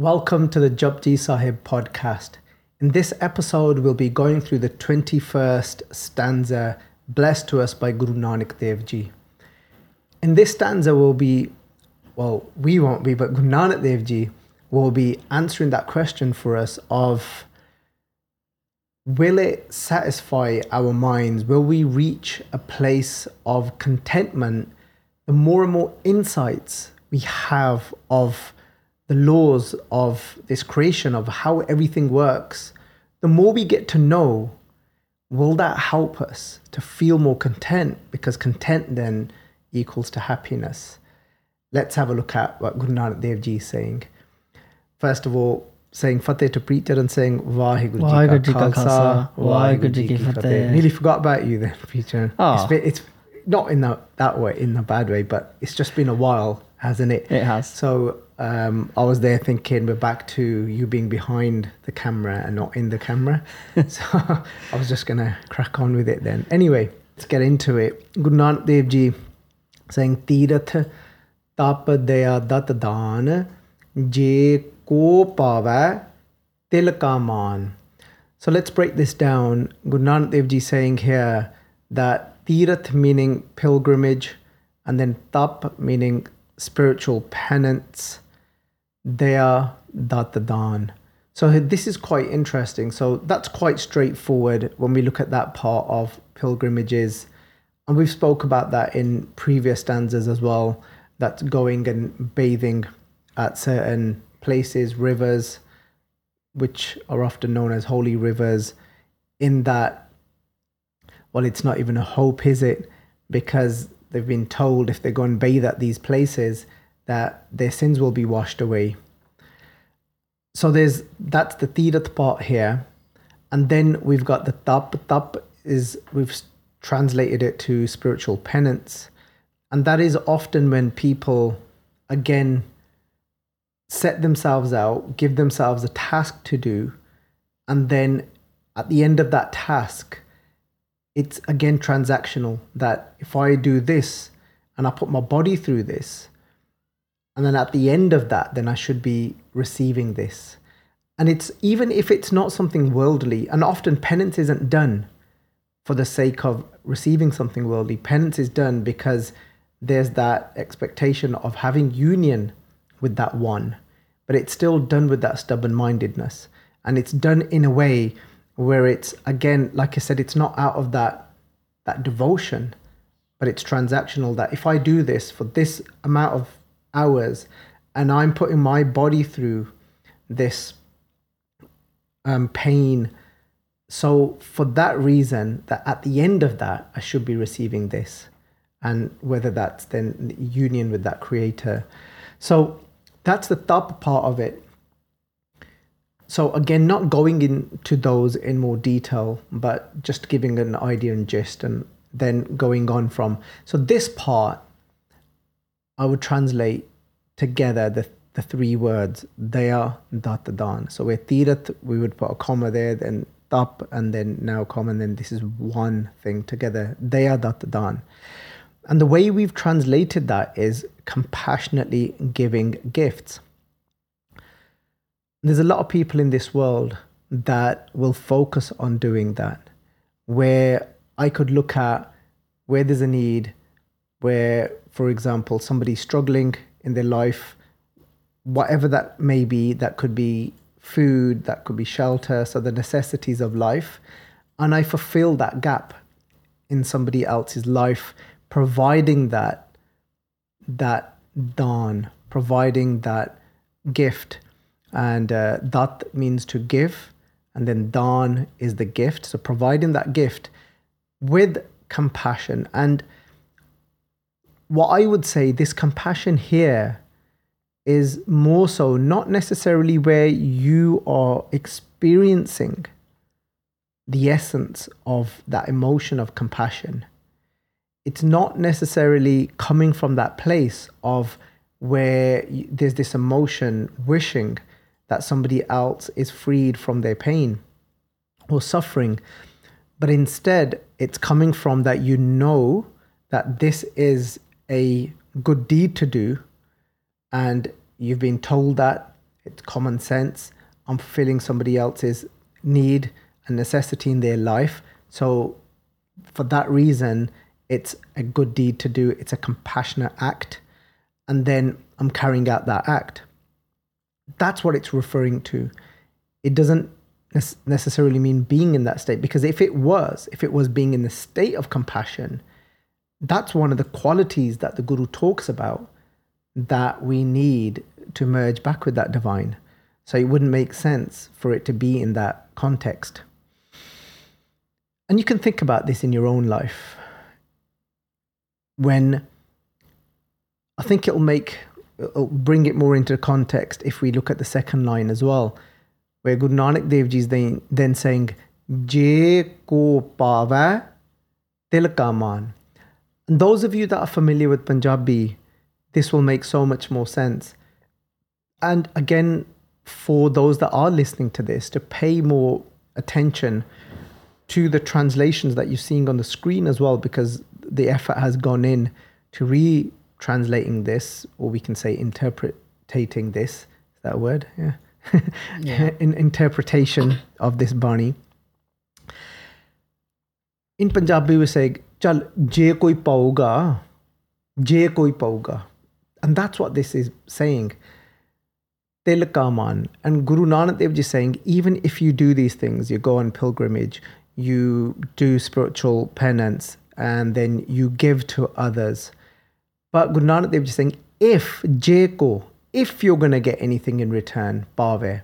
Welcome to the Japji Sahib podcast. In this episode, we'll be going through the 21st stanza blessed to us by Guru Nanak Dev Ji. In this stanza, we'll be, well, we won't be, but Guru Nanak Dev Ji will be answering that question for us of will it satisfy our minds? Will we reach a place of contentment the more and more insights we have of the laws of this creation, of how everything works, the more we get to know, will that help us to feel more content? Because content then equals to happiness. Let's have a look at what Guru Nanak Dev Ji is saying. First of all, saying Fateh to preacher and saying Vaheguru Ji Ka Khalsa, Vaheguru Ji Ki Vaheguru Ji Ki Fateh. Fateh. Nearly forgot about you then, preacher. Oh. Ah. It's, it's not in that, that way, in a bad way, but it's just been a while, hasn't it? It has. So um, I was there thinking we're back to you being behind the camera and not in the camera. so I was just gonna crack on with it then. Anyway, let's get into it. Guru Nanak Dev Ji saying Tirath tap daya dat daan je ko pava til. So let's break this down. Guru Nanak Dev Ji saying here that Tirath meaning pilgrimage, and then Tap meaning spiritual penance, Daya Datadan. So this is quite interesting. So that's quite straightforward when we look at that part of pilgrimages. And we've spoke about that in previous stanzas as well. That's going and bathing at certain places, rivers, which are often known as holy rivers, in that well, it's not even a hope, is it? Because they've been told if they go and bathe at these places that their sins will be washed away. So there's that's the Tirath part here. And then we've got the tap. Tap is we've translated it to spiritual penance. And that is often when people again set themselves out, give themselves a task to do, and then at the end of that task, it's again transactional that if I do this and I put my body through this, and then at the end of that, then I should be receiving this. And it's even if it's not something worldly, and often penance isn't done for the sake of receiving something worldly. Penance is done because there's that expectation of having union with that one, but it's still done with that stubborn mindedness. And it's done in a way where it's again, like I said, it's not out of that that devotion, but it's transactional that if I do this for this amount of hours and I'm putting my body through this um, pain. So for that reason, that at the end of that, I should be receiving this, and whether that's then union with that creator. So that's the top part of it. So again, not going into those in more detail, but just giving an idea and gist, and then going on from. So this part, I would translate together the the three words Daya Datadan. So with Tirath, we would put a comma there, then Tap, and then now comma, and then this is one thing together. Daya Datadan. And the way we've translated that is compassionately giving gifts. There's a lot of people in this world that will focus on doing that, where I could look at where there's a need, where, for example, somebody's struggling in their life, whatever that may be, that could be food, that could be shelter, so the necessities of life. And I fulfill that gap in somebody else's life, providing that that dan, providing that gift. And uh, that means to give, and then dan is the gift. So providing that gift with compassion. And what I would say, this compassion here is more so not necessarily where you are experiencing the essence of that emotion of compassion. It's not necessarily coming from that place of where there's this emotion wishing that somebody else is freed from their pain or suffering, but instead it's coming from that you know that this is a good deed to do and you've been told that it's common sense. I'm fulfilling somebody else's need and necessity in their life. So, for that reason, it's a good deed to do, it's a compassionate act. And then I'm carrying out that act. That's what it's referring to. It doesn't necessarily mean being in that state because if it was, if it was being in the state of compassion, that's one of the qualities that the Guru talks about that we need to merge back with that divine. So it wouldn't make sense for it to be in that context. And you can think about this in your own life. When I think it'll make, it'll bring it more into context if we look at the second line as well, where Guru Nanak Dev Ji is then, then saying, Je ko pava til ka maan. And those of you that are familiar with Punjabi, this will make so much more sense. And again, for those that are listening to this, to pay more attention to the translations that you're seeing on the screen as well, because the effort has gone in to re translating this, or we can say interpreting this. Is that a word? Yeah. yeah. in interpretation of this Bani. In Punjabi, we say, Chal, je koi pauga, je koi pauga. And that's what this is saying. Tilkaman. And Guru Nanak Dev Ji saying, even if you do these things, you go on pilgrimage, you do spiritual penance, and then you give to others. But Guru Nanak Dev Ji saying, if Jeko, if you're going to get anything in return, Bave,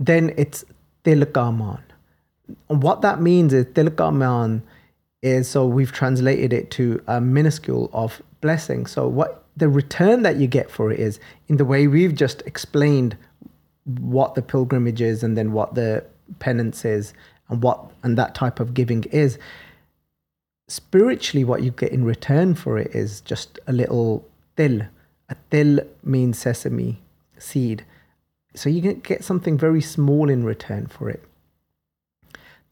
then it's Tilkaman. And what that means is Tilkaman is so we've translated it to a minuscule of blessing. So what the return that you get for it is in the way we've just explained what the pilgrimage is and then what the penance is and what and that type of giving is spiritually what you get in return for it is just a little til a til means sesame seed. So you get something very small in return for it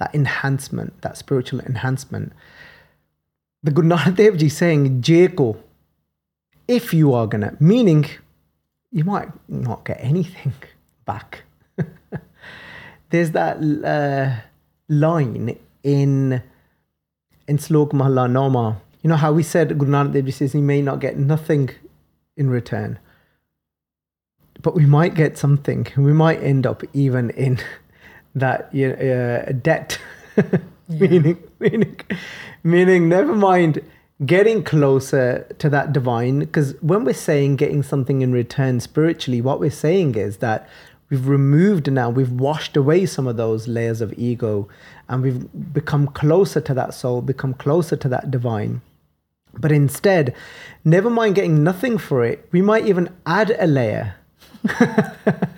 that enhancement that spiritual enhancement the Guru Nanak Dev Ji saying Jeko if you are gonna meaning you might not get anything back there's that uh, line in in Slok Mahalla Nama. You know how we said Guru Nanak Dev says he may not get nothing in return, but we might get something. We might end up even in that uh, debt, yeah. meaning meaning meaning never mind getting closer to that divine because when we're saying getting something in return spiritually what we're saying is that we've removed now we've washed away some of those layers of ego and we've become closer to that soul become closer to that divine. But instead never mind getting nothing for it we might even add a layer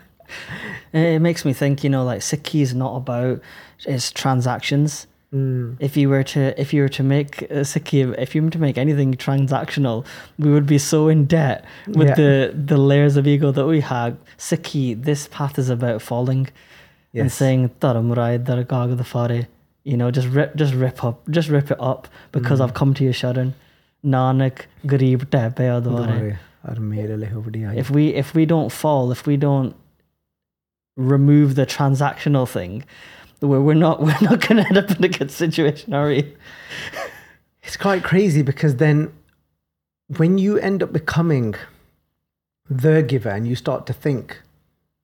it makes me think you know like sikhi is not about its transactions Mm. If you were to if you were to make a Sikhi, if you were to make anything transactional, we would be so in debt with yeah. the the layers of ego that we have. Sikhi, this path is about falling yes. and saying the fare. You know, just rip just rip up just rip it up because mm. I've come to your sharan. Nanak Garib If we if we don't fall, if we don't remove the transactional thing, where we're not we're not going to end up in a good situation, are we? It's quite crazy because then when you end up becoming the giver and you start to think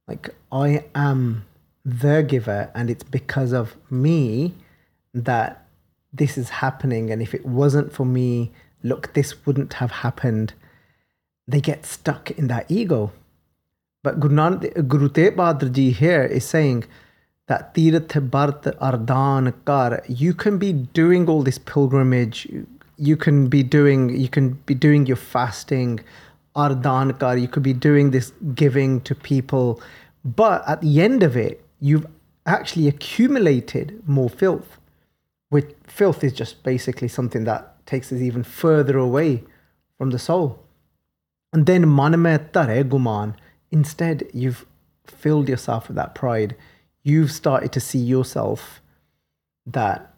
like I am the giver and it's because of me that this is happening and if it wasn't for me look this wouldn't have happened they get stuck in that ego but Guru, Nan- Guru Bahadur Ji here is saying that Tirth Bart Ardan Kar, you can be doing all this pilgrimage, you can be doing you can be doing your fasting, Ardan Kar, you could be doing this giving to people, but at the end of it, you've actually accumulated more filth. Which filth is just basically something that takes us even further away from the soul. And then maname tare guman. Instead, you've filled yourself with that pride you've started to see yourself that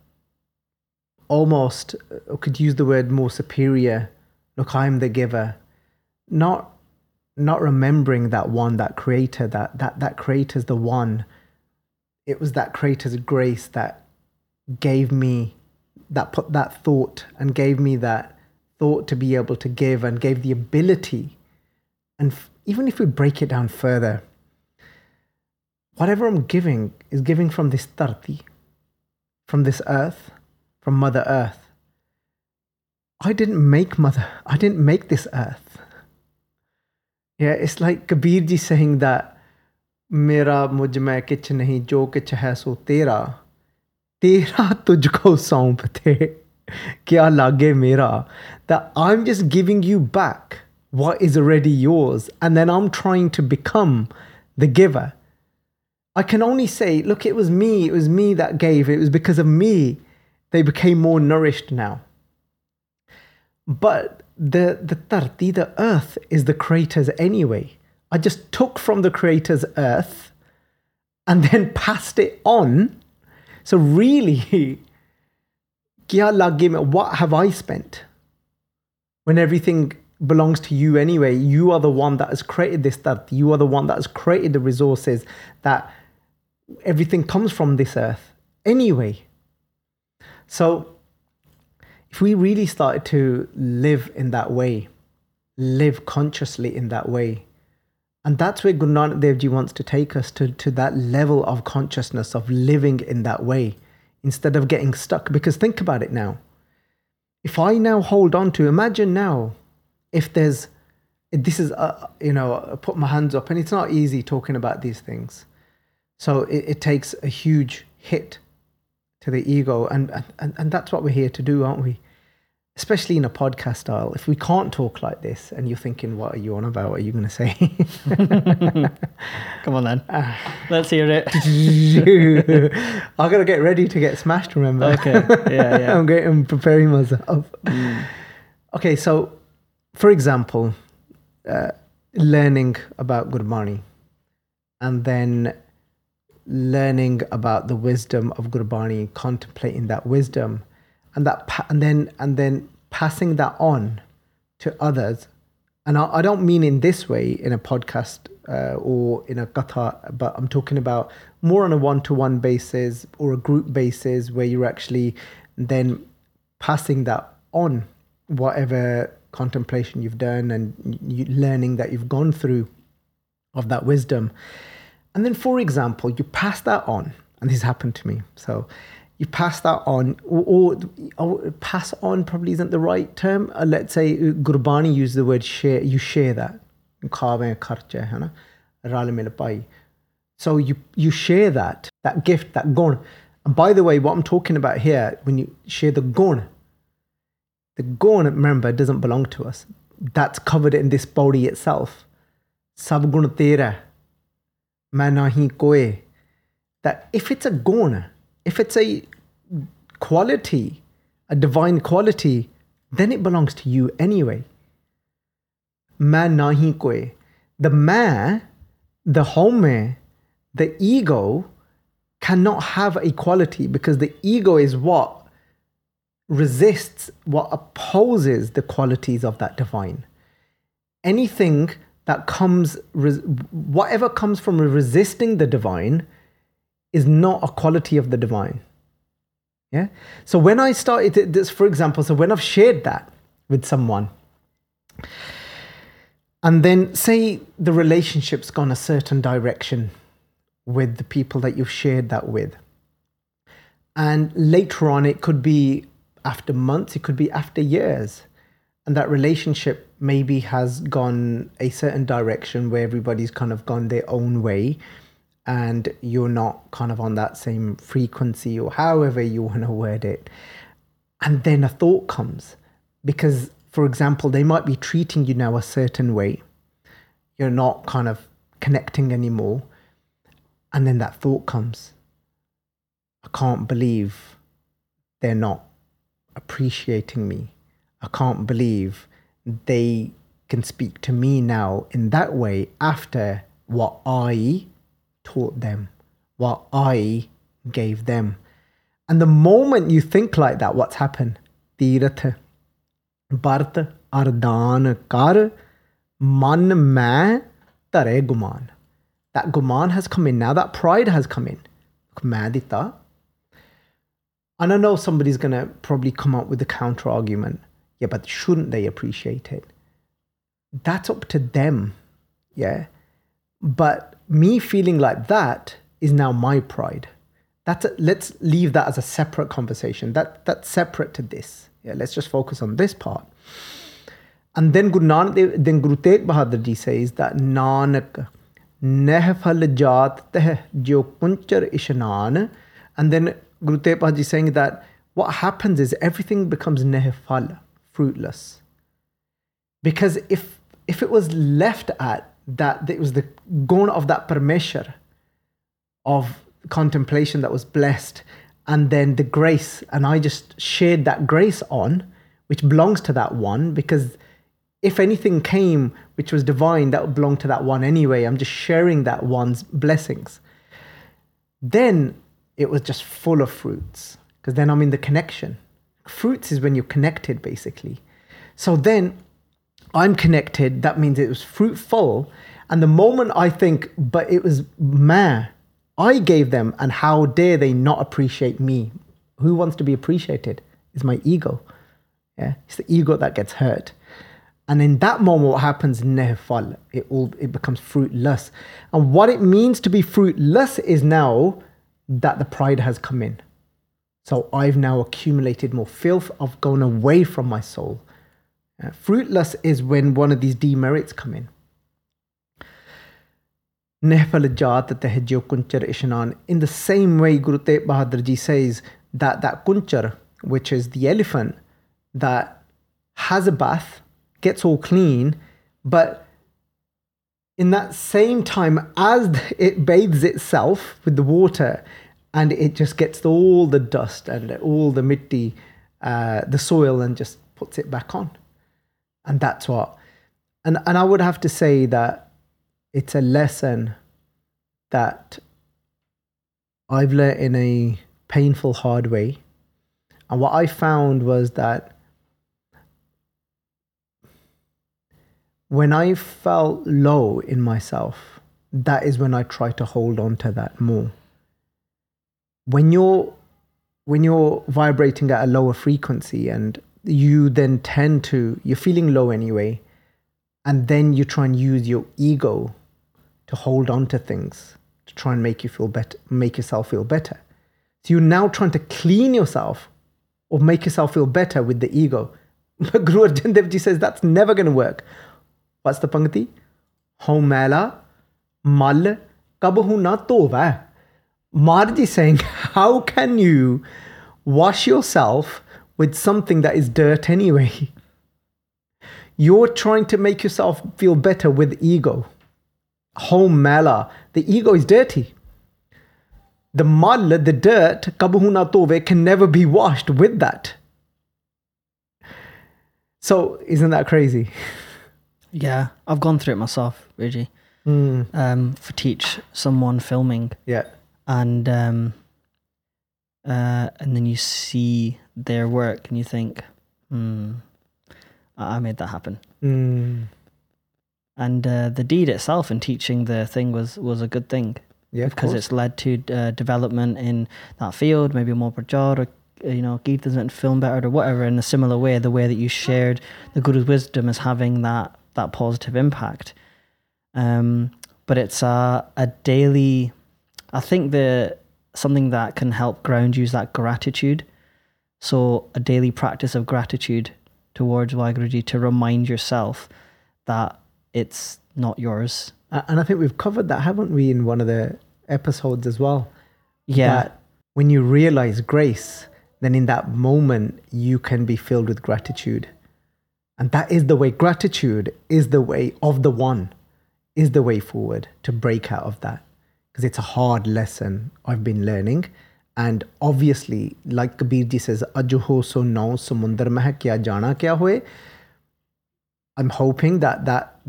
almost or could use the word more superior look i'm the giver not not remembering that one, that creator, that that that creator's the one. It was that creator's grace that gave me that put that thought and gave me that thought to be able to give and gave the ability. And even if we break it down further, whatever I'm giving is giving from this tarti, from this earth, from Mother Earth. I didn't make Mother, I didn't make this earth. Yeah, it's like Kabir ji saying that Mera mujh mein kich nahi, jo kich hai so tera. Tera tujhko saumpte. Kya lage mera. That I'm just giving you back what is already yours. And then I'm trying to become the giver. I can only say, look, it was me. It was me that gave. It was because of me they became more nourished now. But the the tarti, the earth, is the creator's anyway. I just took from the creator's earth and then passed it on. So really, kya lage mein, what have I spent? When everything belongs to you anyway, you are the one that has created this tarti. You are the one that has created the resources that everything comes from this earth anyway. So if we really started to live in that way, live consciously in that way, and that's where Guru Nanak wants to take us to, to that level of consciousness of living in that way instead of getting stuck. Because think about it now. If I now hold on to, imagine now, if there's, this is, uh, you know, I put my hands up, and it's not easy talking about these things. So it, it takes a huge hit to the ego, and, and, and that's what we're here to do, aren't we? especially in a podcast style, if we can't talk like this and you're thinking, what are you on about? What are you going to say? Come on then. Let's hear it. I got to get ready to get smashed, remember? Okay. Yeah, yeah. I'm getting preparing myself. Mm. Okay, so for example, uh, learning about Gurbani and then learning about the wisdom of Gurbani, contemplating that wisdom and that pa- and then and then passing that on to others. And I, I don't mean in this way in a podcast uh, or in a katha but i'm talking about more on a one-to-one basis or a group basis where you're actually then passing that on whatever contemplation you've done and you learning that you've gone through of that wisdom and then for example you pass that on and this happened to me so you pass that on, or, or, or, pass on probably isn't the right term. Uh, let's say uh, Gurbani used the word share, you share that. So you, you share that, that gift, that gun. And by the way, what I'm talking about here, when you share the gun, the gun, remember, doesn't belong to us. That's covered in this body itself. Sab gun tera, nahi koe. That if it's a gun, if it's a quality, a divine quality, then it belongs to you anyway. Ma koi. The ma, the home, the ego cannot have a quality because the ego is what resists, what opposes the qualities of that divine. Anything that comes, whatever comes from resisting the divine is not a quality of the divine. Yeah. So when I started this, for example, so when I've shared that with someone, and then say the relationship's gone a certain direction with the people that you've shared that with. And later on, it could be after months, it could be after years. And that relationship maybe has gone a certain direction where everybody's kind of gone their own way and you're not kind of on that same frequency or however you want to word it. And then a thought comes because, for example, they might be treating you now a certain way. You're not kind of connecting anymore. And then that thought comes I can't believe they're not appreciating me. I can't believe they can speak to me now in that way after what I taught them, what I gave them. And the moment you think like that, what's happened? Tirath, Bharat, Ardan, Kar, Man, Man, Tare, Guman. That Guman has come in now, that pride has come in. And I know somebody's going to probably come up with a counter argument. Yeah, but shouldn't they appreciate it? That's up to them. Yeah. But me feeling like that is now my pride. That's a, let's leave that as a separate conversation. That that's separate to this. Yeah, let's just focus on this part. And then Guru Nanak, then Guru Tegh Bahadur Ji says that Nanak nehfal jat teh jo kunchar ishnan. And then Guru Tegh Bahadur saying that what happens is everything becomes nehfal, fruitless. Because if if it was left at that, it was the gone of that permeshar of contemplation that was blessed and then the grace and i just shared that grace on which belongs to that one because if anything came which was divine that would belong to that one anyway i'm just sharing that one's blessings then it was just full of fruits because then i'm in the connection fruits is when you're connected basically so then i'm connected that means it was fruitful and the moment i think but it was meh I gave them, and how dare they not appreciate me? Who wants to be appreciated? Is my ego. Yeah, it's the ego that gets hurt. And in that moment, what happens? Nehfal. It all it becomes fruitless. And what it means to be fruitless is now that the pride has come in. So I've now accumulated more filth. I've gone away from my soul. Uh, fruitless is when one of these demerits come in. In the same way, Guru Tegh Bahadur Ji says that that kunchar, which is the elephant, that has a bath, gets all clean, but in that same time, as it bathes itself with the water, and it just gets all the dust and all the mitti, uh, the soil, and just puts it back on. And that's what. And, and I would have to say that it's a lesson that I've learned in a painful, hard way. And what I found was that when I felt low in myself, that is when I try to hold on to that more. When you're when you're vibrating at a lower frequency and you then tend to you're feeling low anyway, and then you try and use your ego to hold on to things to try and make you feel better, make yourself feel better. So you're now trying to clean yourself or make yourself feel better with the ego. But Guru Arjan says that's never going to work. What's the pangati? Homela mal kabahu na tova. Marji saying, how can you wash yourself with something that is dirt anyway? You're trying to make yourself feel better with ego home mala. The ego is dirty. The mal, the dirt, kabuhuna tove, can never be washed with that. So, isn't that crazy? Yeah, I've gone through it myself, Reggie. Mm. Um, for teach someone filming. Yeah. And um, uh, and then you see their work and you think, hmm, I made that happen. Mm and uh, the deed itself and teaching the thing was was a good thing. Yeah, because it's led to uh, development in that field, maybe more prajar or you know, Geetas film better or whatever. In a similar way, the way that you shared the Guru's wisdom is having that that positive impact. Um, but it's a a daily. I think the something that can help ground you is that gratitude. So a daily practice of gratitude towards Waheguruji to remind yourself that it's not yours. And I think we've covered that, haven't we, in one of the episodes as well? Yeah. That when you realize grace, then in that moment you can be filled with gratitude. And that is the way, gratitude is the way of the one, is the way forward to break out of that. Because it's a hard lesson I've been learning. And obviously, like Kabir ji says, Ajuho so now samundar mein kya jana kya hoye. I'm hoping that that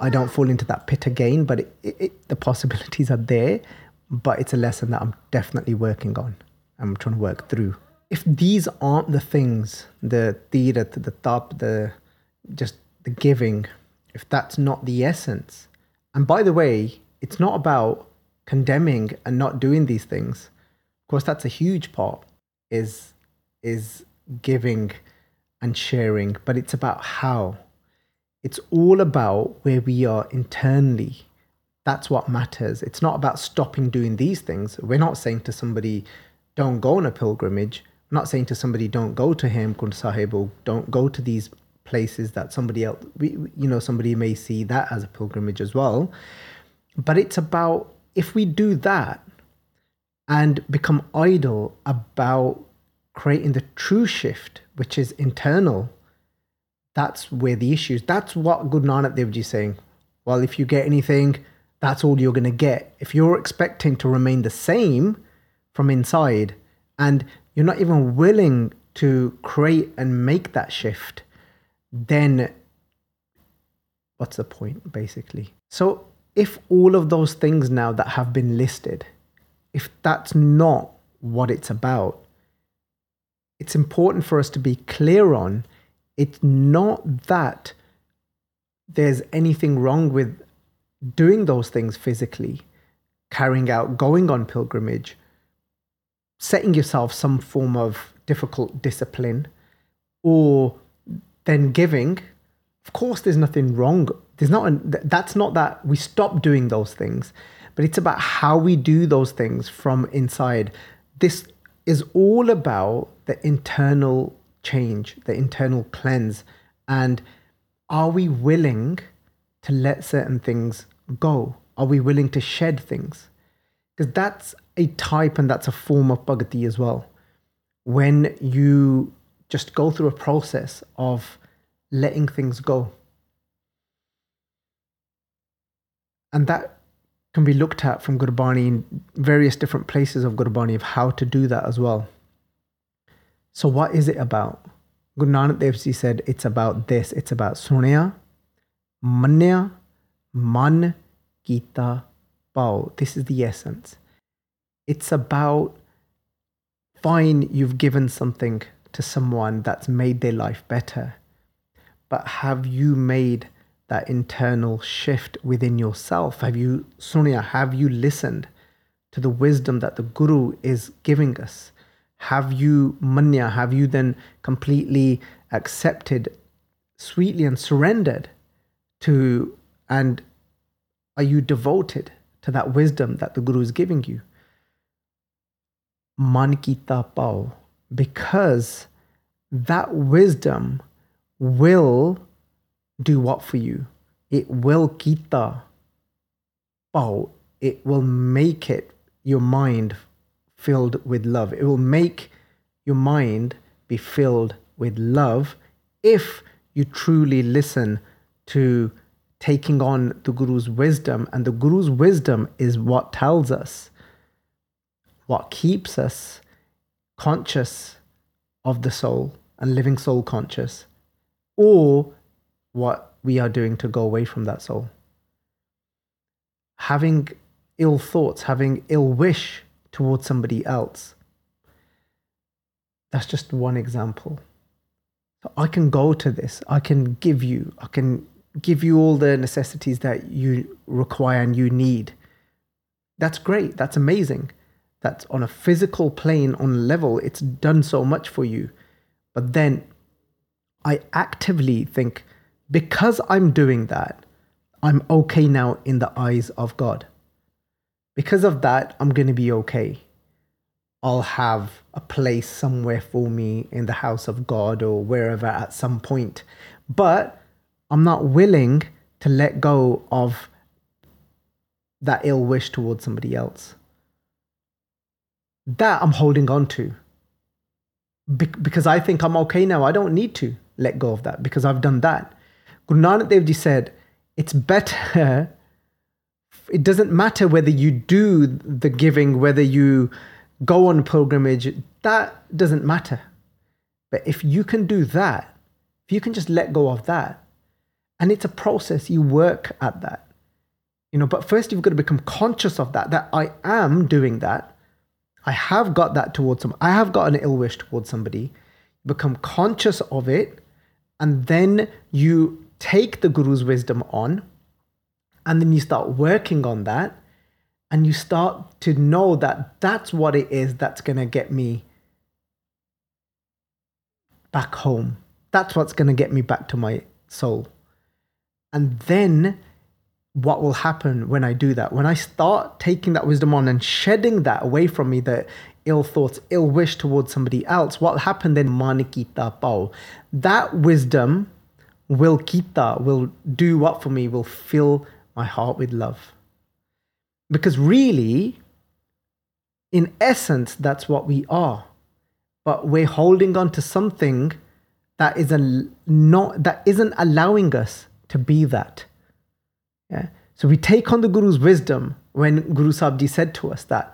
I don't fall into that pit again, but it, it, the possibilities are there. But it's a lesson that I'm definitely working on. I'm trying to work through. If these aren't the things, the tirat, the tap, the just the giving, if that's not the essence, and by the way, it's not about condemning and not doing these things. Of course, that's a huge part is is giving and sharing, but it's about how. It's all about where we are internally. That's what matters. It's not about stopping doing these things. We're not saying to somebody, don't go on a pilgrimage. I'm not saying to somebody, don't go to Hemkund Sahib or don't go to these places that somebody else, we, you know, somebody may see that as a pilgrimage as well. But it's about if we do that and become idle about creating the true shift, which is internal, that's where the issues. That's what Guru Nanak Ji is saying. Well, if you get anything, that's all you're going to get. If you're expecting to remain the same from inside and you're not even willing to create and make that shift, then what's the point, basically? So, if all of those things now that have been listed, if that's not what it's about, it's important for us to be clear on it's not that there's anything wrong with doing those things physically, carrying out, going on pilgrimage, setting yourself some form of difficult discipline, or then giving. Of course, there's nothing wrong. There's not. That's not that we stop doing those things, but it's about how we do those things from inside. This is all about the internal change, the internal cleanse. And are we willing to let certain things go? Are we willing to shed things? Because that's a type and that's a form of bhakti as well. When you just go through a process of letting things go. And that can be looked at from Gurbani in various different places of Gurbani of how to do that as well. So, what is it about? Guru Nanak Dev Ji said it's about this. It's about Sunya, Manya, Man, Gita, Pao. This is the essence. It's about fine, you've given something to someone that's made their life better, but have you made that internal shift within yourself? Have you, Sunya, have you listened to the wisdom that the Guru is giving us? have you manya have you then completely accepted sweetly and surrendered to and are you devoted to that wisdom that the guru is giving you man kita pao because that wisdom will do what for you it will kita pao it will make it your mind filled with love. It will make your mind be filled with love if you truly listen to taking on the Guru's wisdom. And the Guru's wisdom is what tells us, what keeps us conscious of the soul and living soul conscious, or what we are doing to go away from that soul. Having ill thoughts, having ill wish towards somebody else. That's just one example. I can go to this, I can give you, I can give you all the necessities that you require and you need. That's great, that's amazing. That's on a physical plane, on level, it's done so much for you. But then I actively think, because I'm doing that, I'm okay now in the eyes of God because of that, I'm going to be okay. I'll have a place somewhere for me in the house of God or wherever at some point. But I'm not willing to let go of that ill wish towards somebody else. That I'm holding on to. Be- because I think I'm okay now. I don't need to let go of that because I've done that. Guru Nanak Dev Ji said, it's better it doesn't matter whether you do the giving, whether you go on pilgrimage, that doesn't matter. But if you can do that, if you can just let go of that, and it's a process, you work at that. You know, but first you've got to become conscious of that, that I am doing that. I have got that towards some I have got an ill wish towards somebody. Become conscious of it, and then you take the guru's wisdom on and then you start working on that and you start to know that that's what it is that's going to get me back home. That's what's going to get me back to my soul. And then what will happen when i do that? When i start taking that wisdom on and shedding that away from me the ill thoughts ill wish towards somebody else what will happen then manikita pao. That wisdom will kita will do what for me will fill my heart with love because really, in essence, that's what we are. But we're holding on to something that is a, not that isn't allowing us to be that. Yeah. So we take on the Guru's wisdom when Guru Sabji said to us that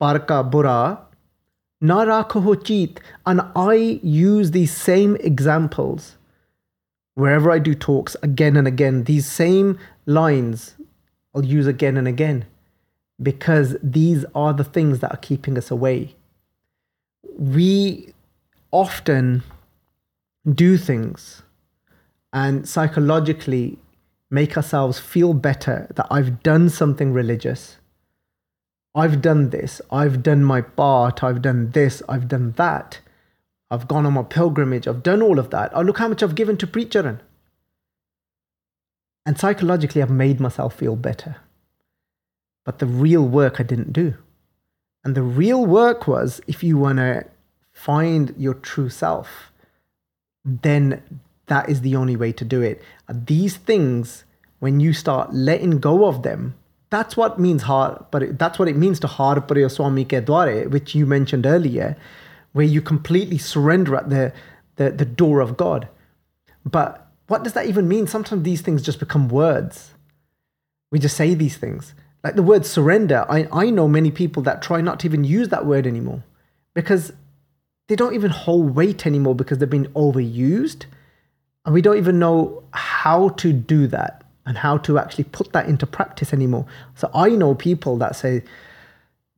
Parka Bura Narakho Cheet. And I use these same examples wherever I do talks again and again, these same lines I'll use again and again because these are the things that are keeping us away. We often do things and psychologically make ourselves feel better that I've done something religious. I've done this. I've done my part. I've done this. I've done that. I've gone on my pilgrimage. I've done all of that. Oh, look how much I've given to preacher. And psychologically, I've made myself feel better. But the real work I didn't do. And the real work was if you want to find your true self, then that is the only way to do it. These things, when you start letting go of them, that's what means hard, but that's what it means to har Swami ke dware, which you mentioned earlier, where you completely surrender at the, the, the door of God. But what does that even mean? Sometimes these things just become words. We just say these things. Like the word surrender, I, I know many people that try not to even use that word anymore because they don't even hold weight anymore because they've been overused. And we don't even know how to do that and how to actually put that into practice anymore. So I know people that say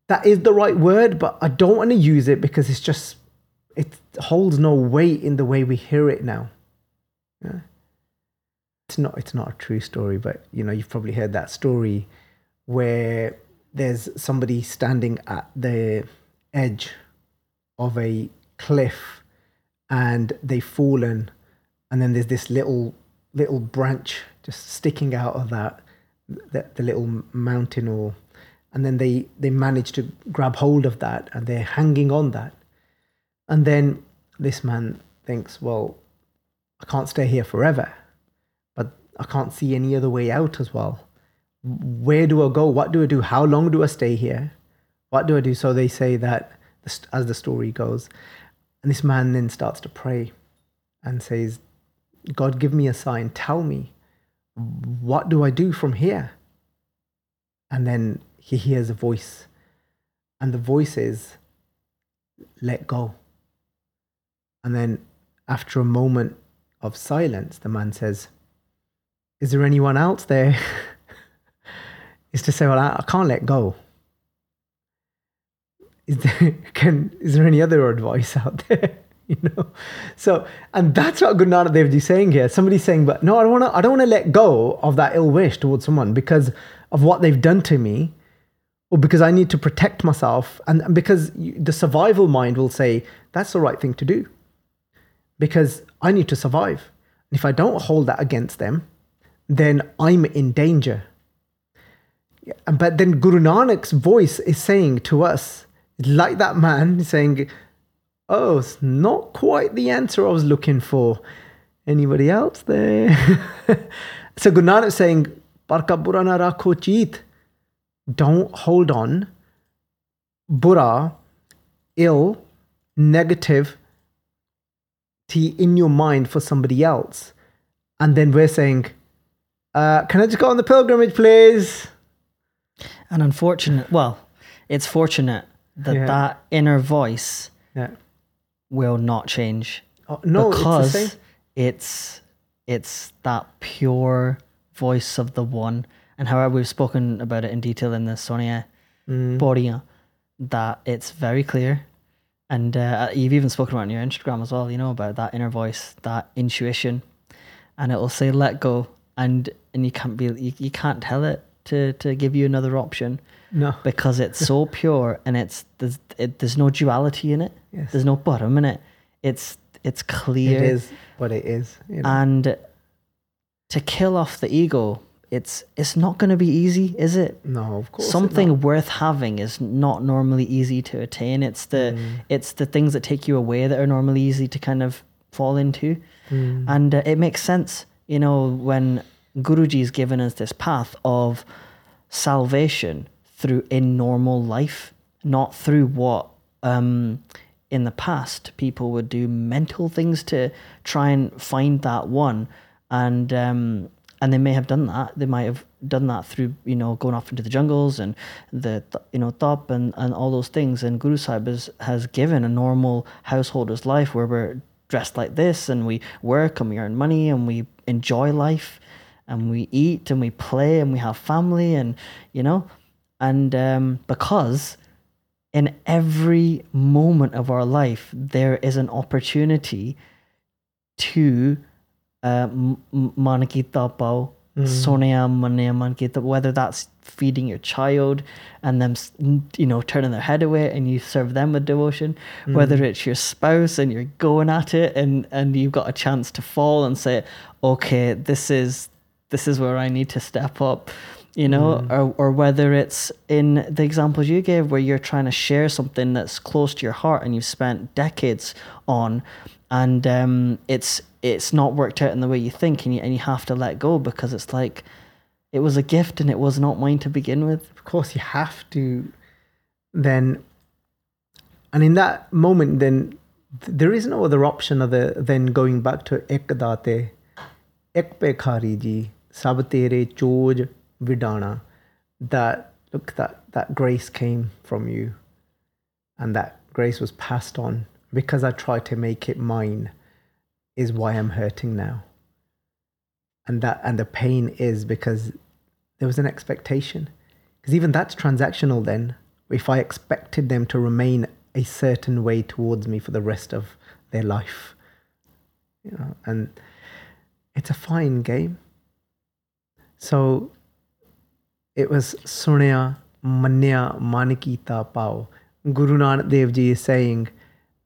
that is the right word, but I don't want to use it because it's just, it holds no weight in the way we hear it now. Yeah it's not it's not a true story, but you know you've probably heard that story where there's somebody standing at the edge of a cliff and they've fallen and then there's this little little branch just sticking out of that the, the little mountain or and then they they manage to grab hold of that and they're hanging on that and then this man thinks well i can't stay here forever but I can't see any other way out as well. Where do I go? What do I do? How long do I stay here? What do I do? So they say that as the story goes. And this man then starts to pray and says, God, give me a sign. Tell me, what do I do from here? And then he hears a voice. And the voice is, let go. And then after a moment of silence, the man says, is there anyone else there? is to say, well, I, I, can't let go. Is there, can, is there any other advice out there? you know, so and that's what Guru Nanak Dev is saying here. Somebody's saying, but no, I don't want to. I don't want to let go of that ill wish towards someone because of what they've done to me, or because I need to protect myself, and, because the survival mind will say that's the right thing to do, because I need to survive. And if I don't hold that against them, then I'm in danger. But then Guru Nanak's voice is saying to us, like that man saying, Oh, it's not quite the answer I was looking for. Anybody else there? so Guru Nanak saying, Parka burana rakho cheet. Don't hold on. Bura, ill, negative in your mind for somebody else. And then we're saying, uh, can I just go on the pilgrimage, please? And unfortunate, well, it's fortunate that yeah. that inner voice yeah. will not change. Oh, no, because it's, it's it's that pure voice of the one. And however we've spoken about it in detail in the Sonia mm. Boria, that it's very clear. And uh, you've even spoken about it on your Instagram as well, you know, about that inner voice, that intuition and it will say let go, and and you can't be you, you can't tell it to to give you another option No. because it's so pure and it's there's it, there's no duality in it. Yes. There's no bottom in it. It's it's clear It is what it is. You know? and to kill off the ego. It's it's not going to be easy, is it? no, of course. something worth having is not normally easy to attain it's the Mm. it's the things that take you away that are normally easy to kind of fall into Mm. and uh, it makes sense you know when guruji's given us this path of salvation through in normal life not through what um in the past people would do mental things to try and find that one and um and they may have done that. They might have done that through you know going off into the jungles and the you know top and and all those things. And guru sahib has, has given a normal householder's life where we're dressed like this and we work and we earn money and we enjoy life and we eat and we play and we have family and you know and um because in every moment of our life there is an opportunity to uh, m- m- man kita pao, sonaya manaya man kita, whether that's feeding your child and them, you know, turning their head away and you serve them with devotion, whether it's your spouse and you're going at it and, and you've got a chance to fall and say, okay, this is, this is where I need to step up you know, or, or whether it's in the examples you gave where you're trying to share something that's close to your heart and you've spent decades on, and um, it's it's not worked out in the way you think, and you and you have to let go because it's like it was a gift and it was not mine to begin with. of course you have to then and in that moment then th- there is no other option other than going back to ek date. Ek pe khari ji sab tere choj vidana. That look that that grace came from you. And that grace was passed on because i tried to make it mine is why i'm hurting now. And that and the pain is because there was an expectation. Because even that's transactional then if i expected them to remain a certain way towards me for the rest of their life. You know and it's a fine game. So it was sunya manya manikita pao. Guru nanak dev ji is saying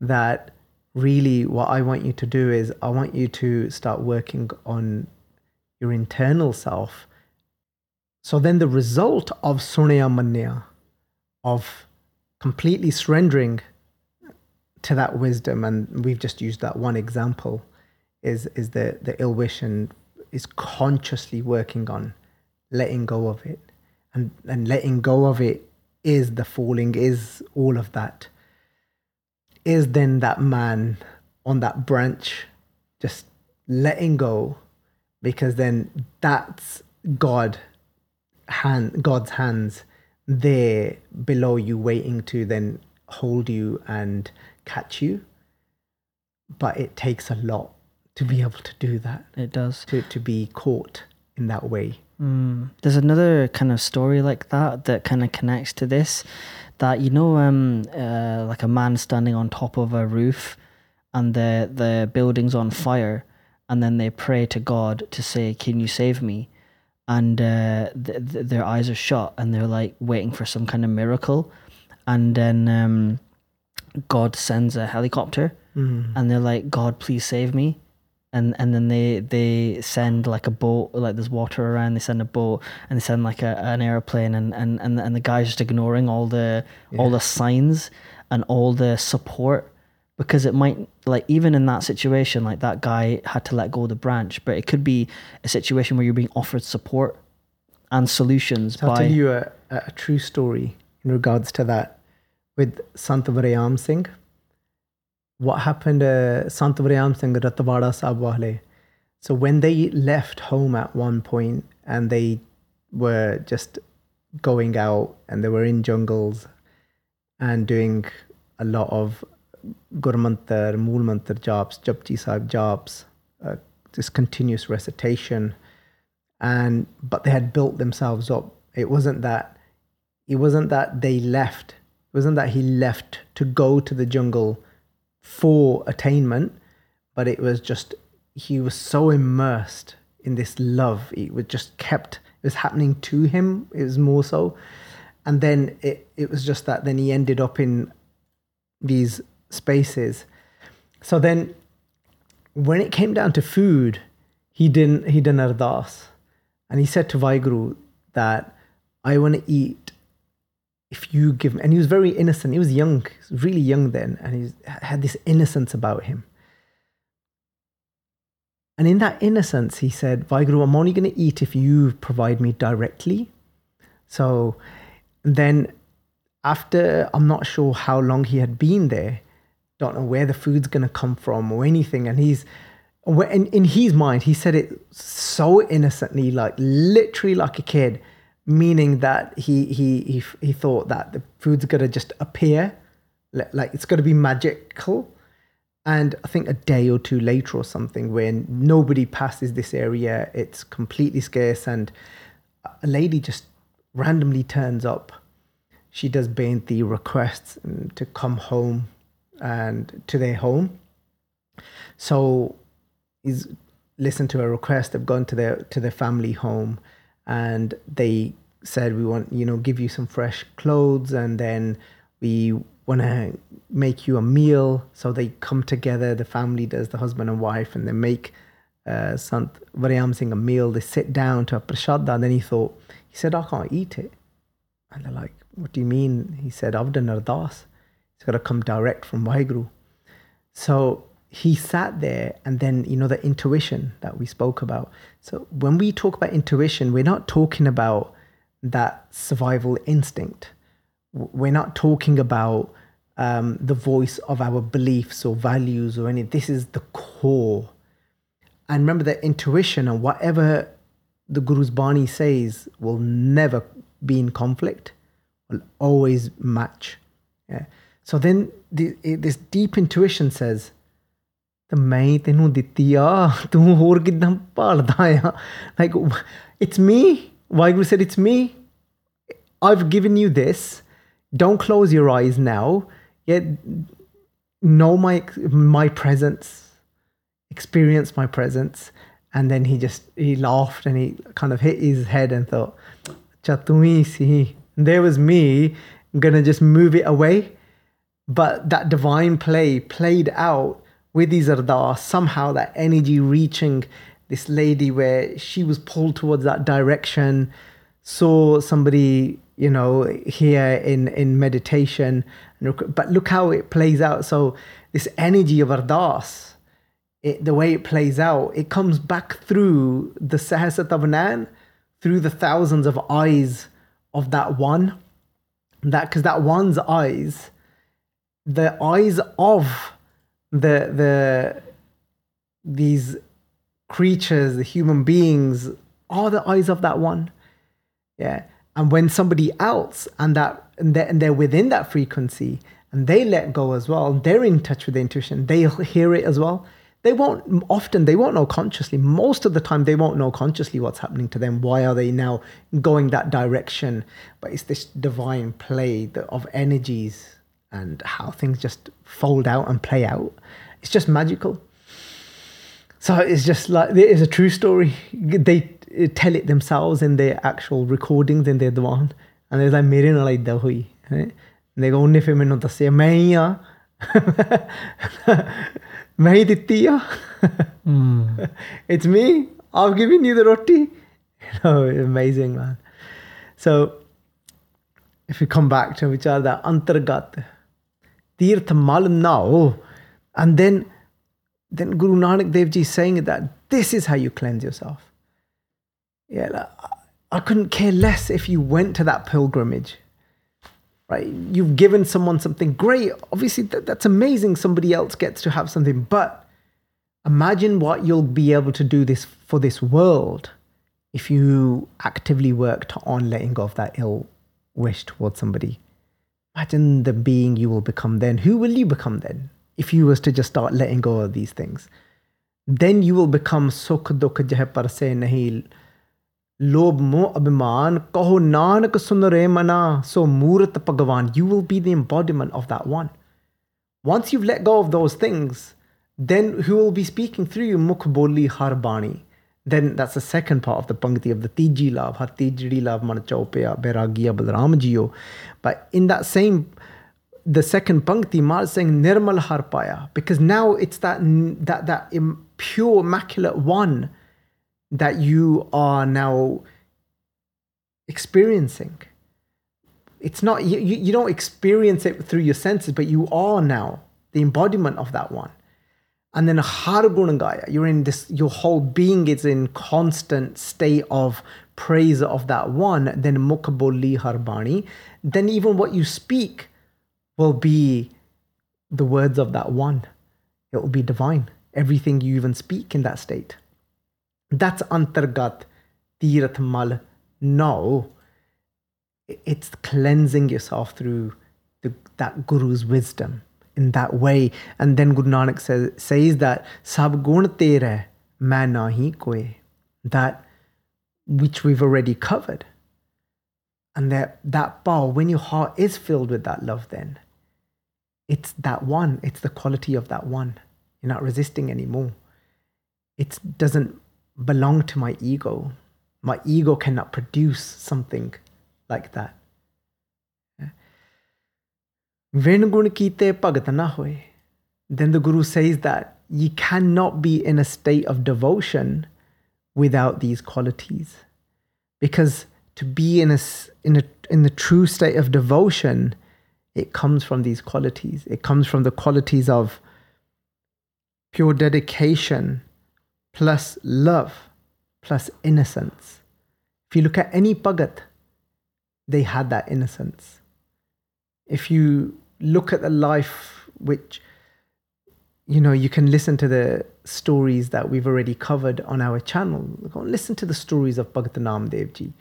that really what i want you to do is i want you to start working on your internal self. So then the result of sunya manya of completely surrendering to that wisdom and we've just used that one example is is the the ill wish and is consciously working on letting go of it. And and letting go of it is the falling is all of that is then that man on that branch just letting go because then that's god hand god's hands there below you waiting to then hold you and catch you but it takes a lot to be able to do that It does. to, to be caught in that way Mm. There's another kind of story like that that kind of connects to this. That you know, um, uh, like a man standing on top of a roof, and the the building's on fire, and then they pray to God to say, "Can you save me?" And uh, th- th- their eyes are shut, and they're like waiting for some kind of miracle, and then um, God sends a helicopter, Mm. and they're like, "God, please save me." And and then they they send like a boat like there's water around they send a boat and they send like a, an airplane and and and, and the guy's just ignoring all the all the signs and all the support because it might like even in that situation like that guy had to let go of the branch but it could be a situation where you're being offered support and solutions So I'll tell you a, a true story in regards to that with Sant Singh. What happened to Sant Varyam Singh Wale? So when they left home at one point and they were just going out and they were in jungles and doing a lot of Gurmantar, Moolmantar jobs, Japji Sahib jobs, uh, just continuous recitation and but they had built themselves up it wasn't that it wasn't that they left it wasn't that he left to go to the jungle for attainment but it was just he was so immersed in this love. It was just kept, it was happening to him. It was more so. And then it, it was just that then he ended up in these spaces. So then when it came down to food, he didn't, he didn't ardas. And he said to Vaheguru that I want to eat if you give me, and he was very innocent. He was young, really young then, and he had this innocence about him. And in that innocence, he said, Vaheguru, I'm only going to eat if you provide me directly. So then, after I'm not sure how long he had been there, don't know where the food's going to come from or anything. And he's, in, in his mind, he said it so innocently, like literally like a kid, meaning that he, he, he, he thought that the food's going to just appear, like it's going to be magical and I think a day or two later or something, when nobody passes this area, it's completely scarce, and a lady just randomly turns up. She does the requests mm, to come home and to their home. So he's listened to a request. They've gone to their to their family home, and they said, "We want you know give you some fresh clothes, and then we want to make you a meal. So they come together, the family does, the husband and wife, and they make uh, Sant Varyam Singh a meal. They sit down to a prashadda. And then he thought, he said, I can't eat it. And they're like, what do you mean? He said, I've done ardas. It's got to come direct from Vaheguru. So he sat there and then, you know, the intuition that we spoke about. So when we talk about intuition, we're not talking about that survival instinct. We're not talking about um, the voice of our beliefs or values or any. This is the core. And remember that intuition and whatever the Guru's Bani says will never be in conflict, will always match. Yeah. So then the, this deep intuition says, the ਮੈਂ ਤੈਨੂੰ ਦਿੱਤੀ ਆ ਤੂੰ ਹੋਰ ਕਿਦਾਂ ਭਾਲਦਾ ਆ like it's me Vaheguru said it's me I've given you this don't close your eyes now yeah, know my my presence, experience my presence. And then he just he laughed and he kind of hit his head and thought, Chatumi si. There was me gonna just move it away. But that divine play played out with these ardas, somehow that energy reaching this lady where she was pulled towards that direction, saw somebody you know, here in, in meditation. But look how it plays out. So this energy of Ardas, it, the way it plays out, it comes back through the Sahasratabanan, through the thousands of eyes of that one. That because that one's eyes, the eyes of the the these creatures, the human beings, are the eyes of that one. Yeah. And when somebody else and that and they're, and they're within that frequency and they let go as well, they're in touch with the intuition, they'll hear it as well. They won't often they won't know consciously. Most of the time they won't know consciously what's happening to them. Why are they now going that direction? But it's this divine play of energies and how things just fold out and play out. It's just magical. So it's just like it is a true story. They tell it themselves in their actual recordings in their divan, and they're like, "Mere naal idda hui." And they go, "Unne fe mainu dassya, main hi a, main hi. It's me. I've given you the roti." You know, amazing man. So if we come back to which are the antargat, tirth mal nao and then then Guru Nanak Dev Ji saying that this is how you cleanse yourself yeah, like, I couldn't care less if you went to that pilgrimage. Right? You've given someone something great. Obviously, that, that's amazing. Somebody else gets to have something. But imagine what you'll be able to do this for this world if you actively worked on letting go of that ill wish towards somebody. Imagine the being you will become then. Who will you become then? If you was to just start letting go of these things, then you will become sukh dukh jeh par se nahi. Lob mo abhiman kaho nanak mana so murat bhagavan. You will be the embodiment of that one. Once you've let go of those things, then who will be speaking through you? Mukh boli harbani. Then that's the second part of the Pangti of the Tiji Lav, Hatijri Lav Manachopya Beragia Balramjiyo. But in that same the second Pangti, Mar saying Nirmal Harpaya, because now it's that that that pure, immaculate one that you are now experiencing. It's not you, you don't experience it through your senses, but you are now the embodiment of that one. And then har you're in this your whole being is in constant state of praise of that one, then mukaboli harbani, then even what you speak will be the words of that one. It will be divine. Everything you even speak in that state. That's antargat tirat mal. No, it's cleansing yourself through the, that guru's wisdom in that way. And then Guru Nanak says, says that sab gun tere main nahi koi. That which we've already covered. And that that power, when your heart is filled with that love, then it's that one, it's the quality of that one. You're not resisting anymore. It doesn't belong to my ego. My ego cannot produce something like that. Then the Guru says that you cannot be in a state of devotion without these qualities. Because to be in a, in a in the true state of devotion, it comes from these qualities. It comes from the qualities of pure dedication plus love plus innocence. If you look at any Bhagat, they had that innocence. If you look at the life which you know, you can listen to the stories that we've already covered on our channel. Listen to the stories of Bhagat Namdev Ji.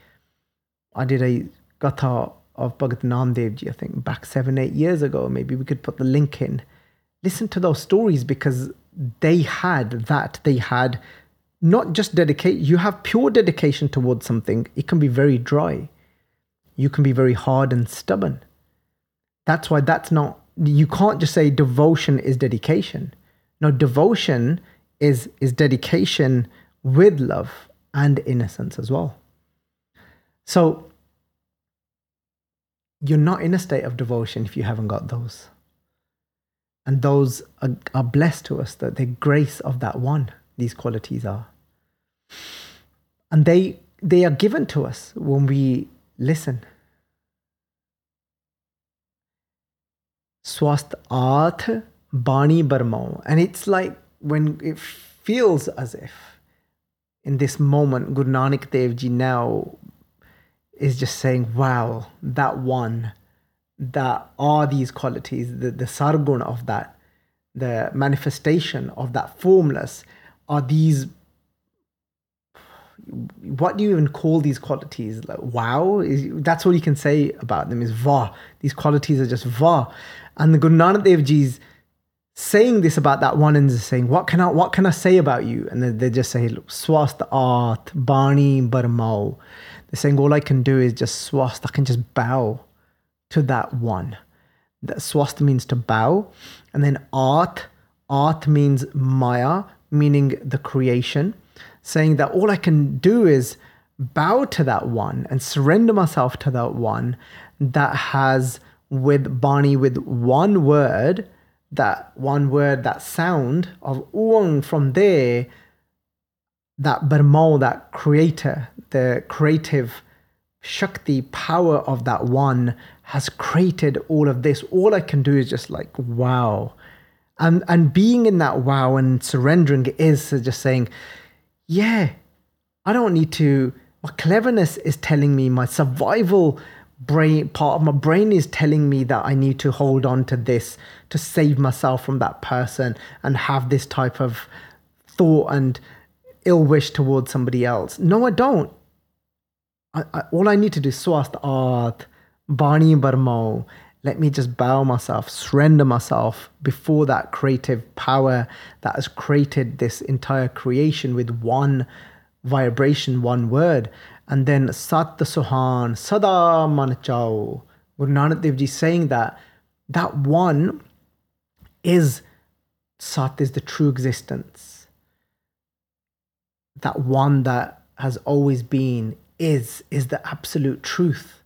I did a katha of Bhagat Namdev Ji, I think, back seven, eight years ago. Maybe we could put the link in. Listen to those stories because they had that. They had not just dedicate, you have pure dedication towards something. It can be very dry. You can be very hard and stubborn. That's why that's not, you can't just say devotion is dedication. No, devotion is, is dedication with love and innocence as well. So you're not in a state of devotion if you haven't got those. And those are, are blessed to us, that the grace of that one, these qualities are. And they they are given to us when we listen. Swast Bani Barmao. And it's like when it feels as if in this moment, Guru Nanak Dev Ji now is just saying, wow, that one, that are these qualities, the, the sargun of that, the manifestation of that formless, are these what do you even call these qualities? Like wow, is, that's all you can say about them is va. These qualities are just va, and the Guru Nanak Dev Ji's saying this about that one and saying, what can I what can I say about you? And they, they just say, swast art, bani barmao. They're saying all I can do is just swast. I can just bow to that one. That swast means to bow, and then art. Art means maya, meaning the creation. Saying that all I can do is bow to that one and surrender myself to that one that has with bani with one word, that one word, that sound of uang from there, that Barmal, that creator, the creative Shakti power of that one has created all of this. All I can do is just like, wow. And and being in that wow and surrendering is just saying, yeah, I don't need to my cleverness is telling me my survival brain part of my brain is telling me that I need to hold on to this to save myself from that person and have this type of thought and ill wish towards somebody else. No, I don't. I, I, all I need to do is swast art, bani barmo. Let me just bow myself, surrender myself before that creative power that has created this entire creation with one vibration, one word. And then Sat Suhan, Sada Manchao. Guru Nanak Dev Ji saying that that one is Sat is the true existence. That one that has always been is is the absolute truth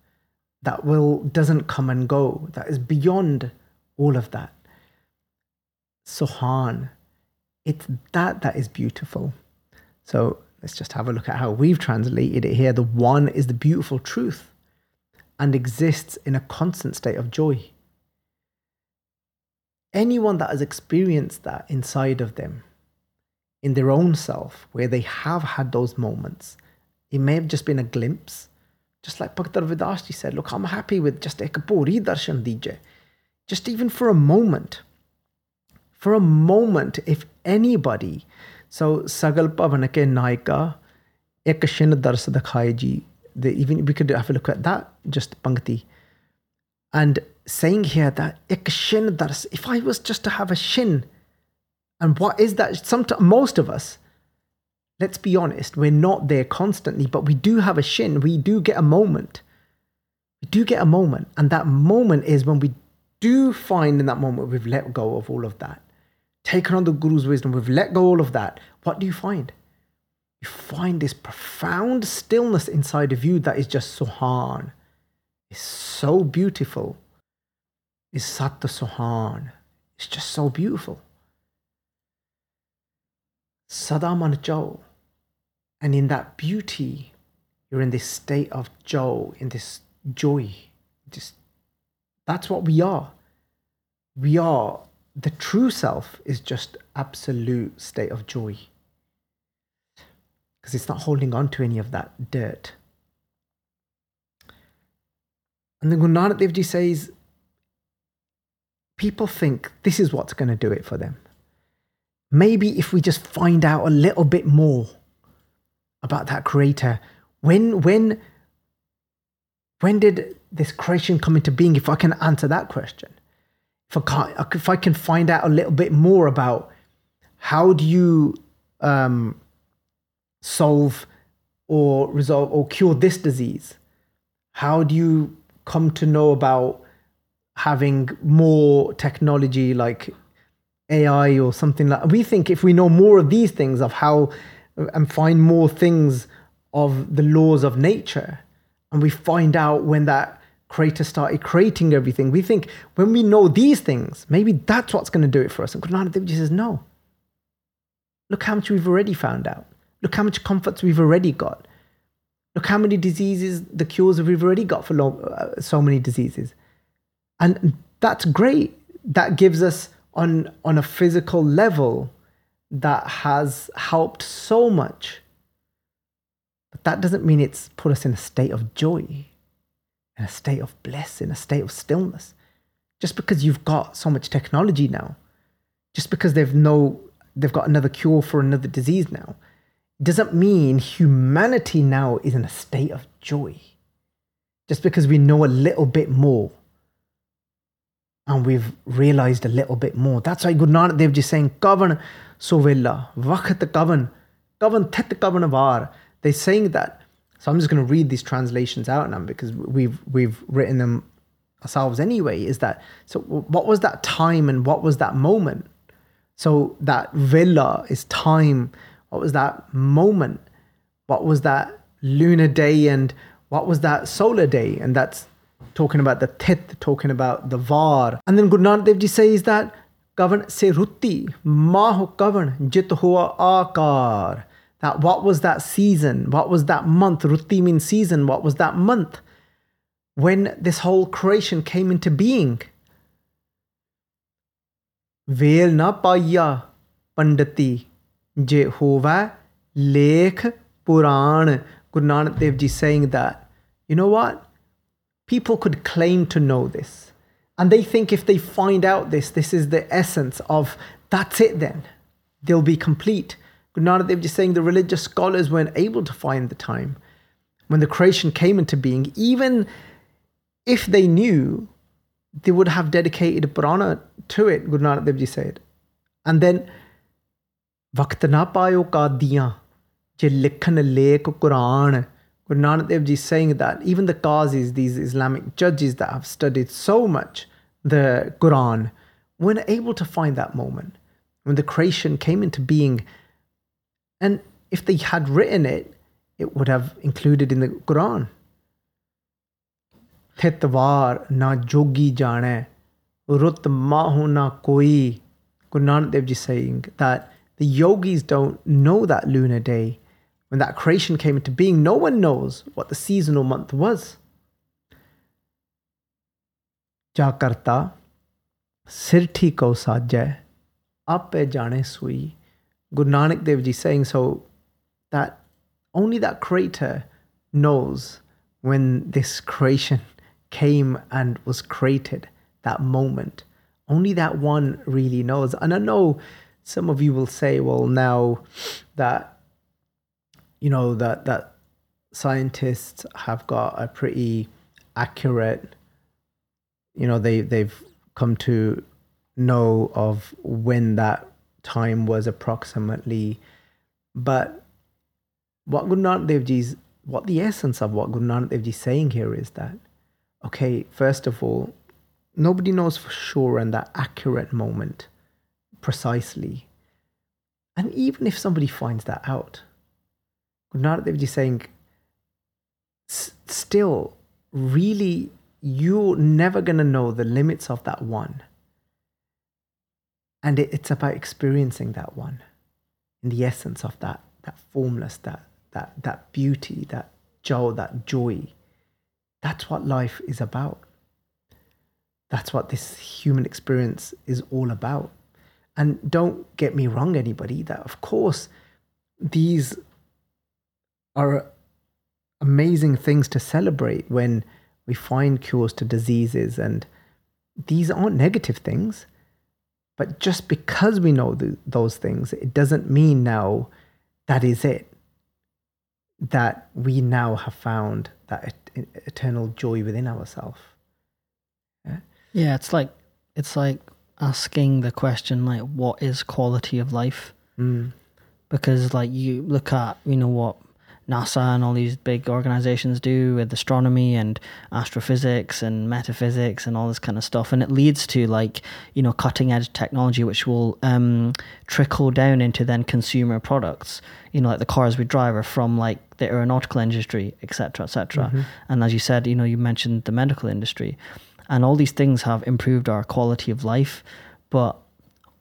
that will doesn't come and go. That is beyond all of that. Sohan it's that that is beautiful. So let's just have a look at how we've translated it here. The one is the beautiful truth and exists in a constant state of joy. Anyone that has experienced that inside of them in their own self where they have had those moments it may have just been a glimpse just like Bhakt Ravidas said, look, I'm happy with just ek puri darshan dije. Just even for a moment. For a moment, if anybody, so Sagal Pavanake Naika, ek shin dars ji. Even we could have a look at that, just Pankti. And saying here that ek shin dars, if I was just to have a shin, and what is that? Sometimes, most of us, let's be honest, we're not there constantly, but we do have a shin. We do get a moment. We do get a moment. And that moment is when we do find in that moment we've let go of all of that. Taken on the Guru's wisdom, we've let go all of that. What do you find? You find this profound stillness inside of you that is just Sohan. It's so beautiful. It's Satta Sohan. It's just so beautiful. Sadaman Chau. And in that beauty, you're in this state of joy, in this joy. Just that's what we are. We are the true self is just absolute state of joy. Because it's not holding on to any of that dirt. And then Guru Nanak says, people think this is what's going to do it for them. Maybe if we just find out a little bit more about that creator. When when when did this creation come into being? If I can answer that question, if I can, if I can find out a little bit more about how do you um, solve or resolve or cure this disease, how do you come to know about having more technology like AI or something like we think if we know more of these things of how and find more things of the laws of nature. And we find out when that creator started creating everything. We think when we know these things, maybe that's what's going to do it for us. And Nanak says, no. Look how much we've already found out. Look how much comforts we've already got. Look how many diseases, the cures we've already got for lo- uh, so many diseases. And that's great. That gives us on, on a physical level that has helped so much. But that doesn't mean it's put us in a state of joy, in a state of bliss, in a state of stillness. Just because you've got so much technology now, just because they've no they've got another cure for another disease now, doesn't mean humanity now is in a state of joy. Just because we know a little bit more and we've realized a little bit more. That's why Guru Nanak Dev Ji saying, Kavan Sovella, Vakhat Kavan, Kavan Tet Kavan Var. They're saying that. So I'm just going to read these translations out now because we've we've written them ourselves anyway. Is that so? What was that time and what was that moment? So that villa is time. What was that moment? What was that lunar day and what was that solar day? And that's talking about the tit, talking about the var. And then Guru Nanak says that kavan se ruti, maho kavan jit hua akar. That what was that season? What was that month? Ruti means season. What was that month? When this whole creation came into being. Vel na paya pandati Jehovah lekh Puran. Guru Nanak Dev saying that, you know what? people could claim to know this. And they think if they find out this, this is the essence of that's it then. They'll be complete. Guru Nanak Dev just saying the religious scholars weren't able to find the time when the creation came into being. Even if they knew, they would have dedicated Purana to it, Guru Dev said. And then, ka diyan, je likhan lek Quran, Guru Nanak Dev Ji is saying that even the Qazis, these Islamic judges that have studied so much the Quran, weren't able to find that moment. when the creation came into being. And if they had written it, it would have included in the Quran. Thetwar na jogi jane, rut mahu na koi. Guru Nanak Dev Ji saying that the yogis don't know that lunar day. When that creation came into being, no one knows what the seasonal month was. Sajay, ape jane sui. Guru Nanak Dev Ji saying so that only that creator knows when this creation came and was created, that moment. Only that one really knows. And I know some of you will say, well, now that, you know, that, that scientists have got a pretty accurate, you know, they, they've come to know of when that time was approximately. But what Guru Nanak Dev Ji's, what the essence of what Guru Nanak Dev Ji is saying here is that, okay, first of all, nobody knows for sure in that accurate moment precisely. And even if somebody finds that out, Guru Nanak Dev Ji is saying, still, really, you're never going to know the limits of that one. And it, it's about experiencing that one in the essence of that, that formless, that, that, that beauty, that joy, that joy. That's what life is about. That's what this human experience is all about. And don't get me wrong, anybody, that of course these are amazing things to celebrate when we find cures to diseases. And these aren't negative things. But just because we know th- those things, it doesn't mean now that is it. That we now have found that et- eternal joy within ourselves. Yeah, it's like it's like asking the question like what is quality of life? Mm. Because like you look at, you know what NASA and all these big organizations do with astronomy and astrophysics and metaphysics and all this kind of stuff. And it leads to like, you know, cutting edge technology, which will um, trickle down into then consumer products, you know, like the cars we drive are from like the aeronautical industry, etc., etc. And as you said, you know, you mentioned the medical industry and all these things have improved our quality of life. But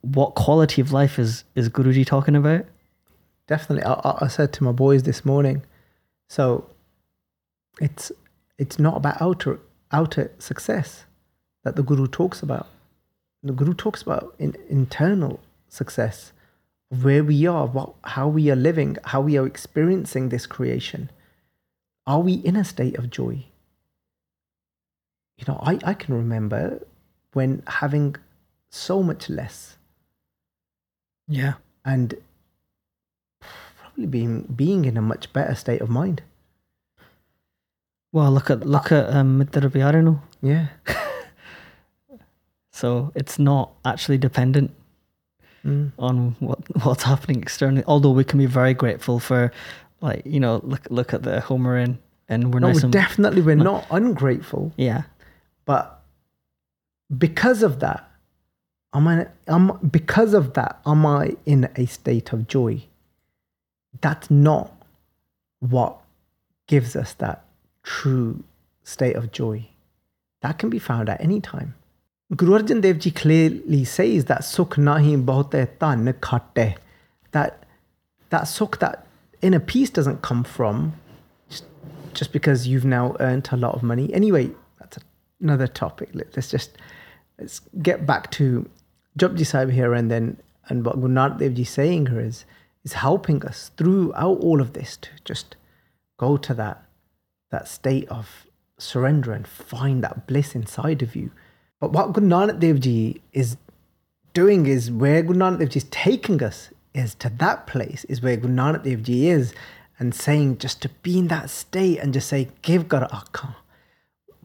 what quality of life is, is Guruji talking about? Definitely I, I- said to my boys this morning so it's it's not about outer outer success that the guru talks about. The guru talks about in, internal success where we are what how we are living how we are experiencing this creation. Are we in a state of joy? You know i, I can remember when having so much less. Yeah. and probably being being in a much better state of mind. Well, look at look at um, Pyarenu. Yeah. So it's not actually dependent Mm. on what what's happening externally. Although we can be very grateful for, like you know, look look at the home we're in, and we're No, nice and definitely we're not ungrateful, yeah, but because of that, am I am because of that, am I in a state of joy? That's not what gives us that true state of joy. That can be found at any time. Guru Arjan Dev Ji clearly says that sukh nahi bahute tan khatte. That that sukh, that inner peace doesn't come from just, just because you've now earned a lot of money. Anyway, that's another topic. Let- Let's just let's get back to Japji Sahib here and then and what Guru Nanak Dev Ji saying here is is helping us throughout all of this to just go to that that state of surrender and find that bliss inside of you. But what Guru Nanak Dev Ji is doing is where Guru Nanak Dev Ji is taking us is to that place is where Guru Nanak Dev Ji is and saying just to be in that state and just say give Gar Akha.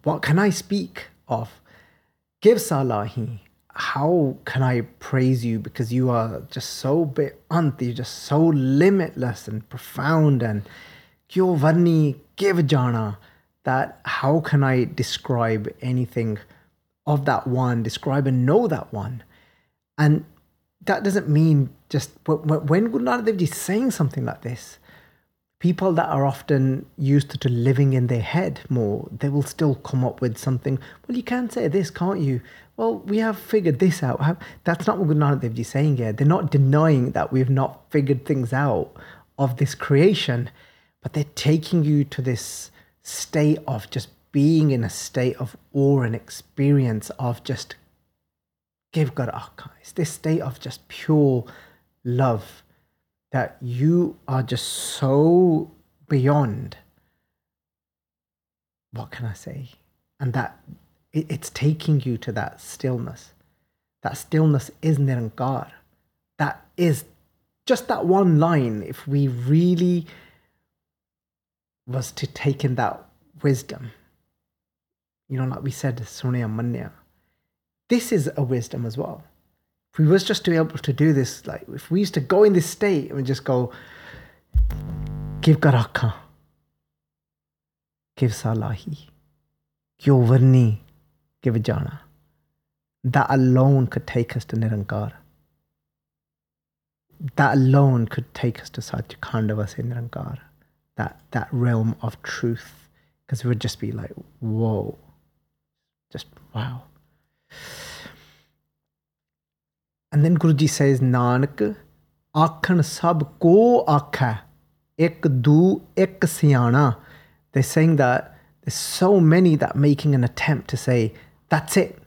What can I speak of? Give Salahi. How can I praise you because you are just so beant, you're just so limitless and profound and kyo varni give jana that how can I describe anything of that one, describe and know that one? And that doesn't mean just wh- wh- when Guru is saying something like this, people that are often used to living in their head more, they will still come up with something. Well, you can say this, can't you? Well, we have figured this out. That's not what Nanak Dev is saying here. They're not denying that we've not figured things out of this creation, but they're taking you to this state of just being in a state of awe and experience of just give God. It's this state of just pure love that you are just so beyond. What can I say? And that it, it's taking you to that stillness. That stillness is Nirankar. That is just that one line. If we really was to take in that wisdom, you know, like we said, Sunya Manya, this is a wisdom as well. If we was just to be able to do this, like if we used to go in this state and just go, give Garaka, give Salahi, give Varni, give Jana. That alone could take us to Nirankar. That alone could take us to Satchikhandava Nirankar. That that realm of truth. Because it would just be like, whoa. Just wow. And then Guruji says, Nanak, akhan sab ko akha, ek du ek siyana. They're saying that there's so many that making an attempt to say, that's it.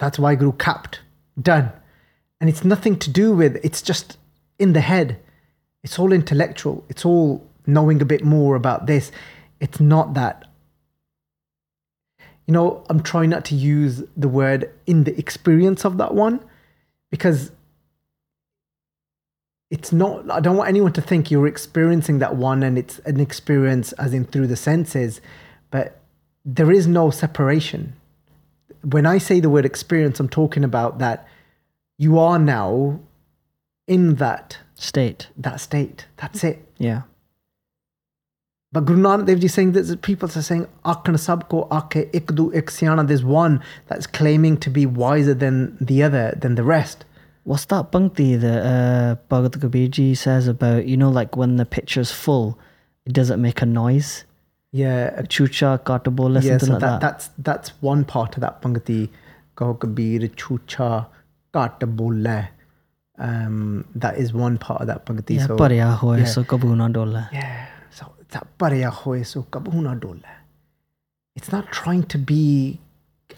That's why Guru capped. Done. And it's nothing to do with, it's just in the head. It's all intellectual. It's all knowing a bit more about this. It's not that you know, I'm trying not to use the word in the experience of that one because it's not i don't want anyone to think you're experiencing that one and it's an experience as in through the senses but there is no separation when i say the word experience i'm talking about that you are now in that State. that state that's it Yeah. But Guru Nanak Dev Ji is saying that people are saying "Aakhn sab ko aakhe ik ik siyana." There's one that's claiming to be wiser than the other, than the rest. What's that punkti that uh, Bhagat Kabir Ji says about, you know, like when the pitcher's full, it doesn't make a noise? Yeah, Chucha, katabola, yeah. something So like that, that. that's that's one part of that. Kaho kabir chucha kat bole. Um, that is one part of that pangati. yeah, so yeah. so kabu na dole. Yeah. It's not trying to be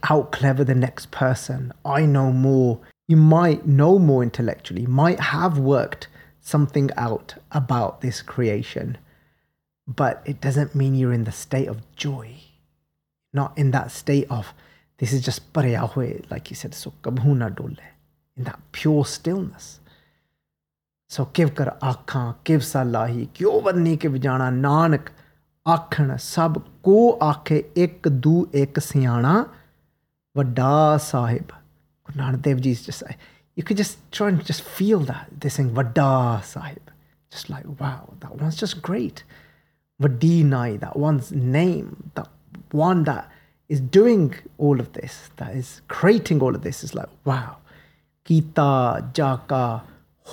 out clever the next person. I know more. You might know more intellectually, might have worked something out about this creation, but it doesn't mean you're in the state of joy. Not in that state of this is just bariya hoye, like you said, so dole. In that pure stillness. ਸੋ ਕਿਵ ਕਰ ਆਖਾਂ ਕਿਵ ਸਲਾਹੀ ਕਿਉ ਵਰਨੀ ਕਿਵ ਜਾਣਾ ਨਾਨਕ ਆਖਣ ਸਭ ਕੋ ਆਖੇ ਇੱਕ ਦੂ ਇੱਕ ਸਿਆਣਾ ਵੱਡਾ ਸਾਹਿਬ Guru Nanak Dev Ji is just you could just try and just feel that they're saying ਵੱਡਾ ਸਾਹਿਬ just like wow that one's just great ਵੱਡੀ ਨਾਈ that one's name that one that is doing all of this that is creating all of this is like wow kita jaka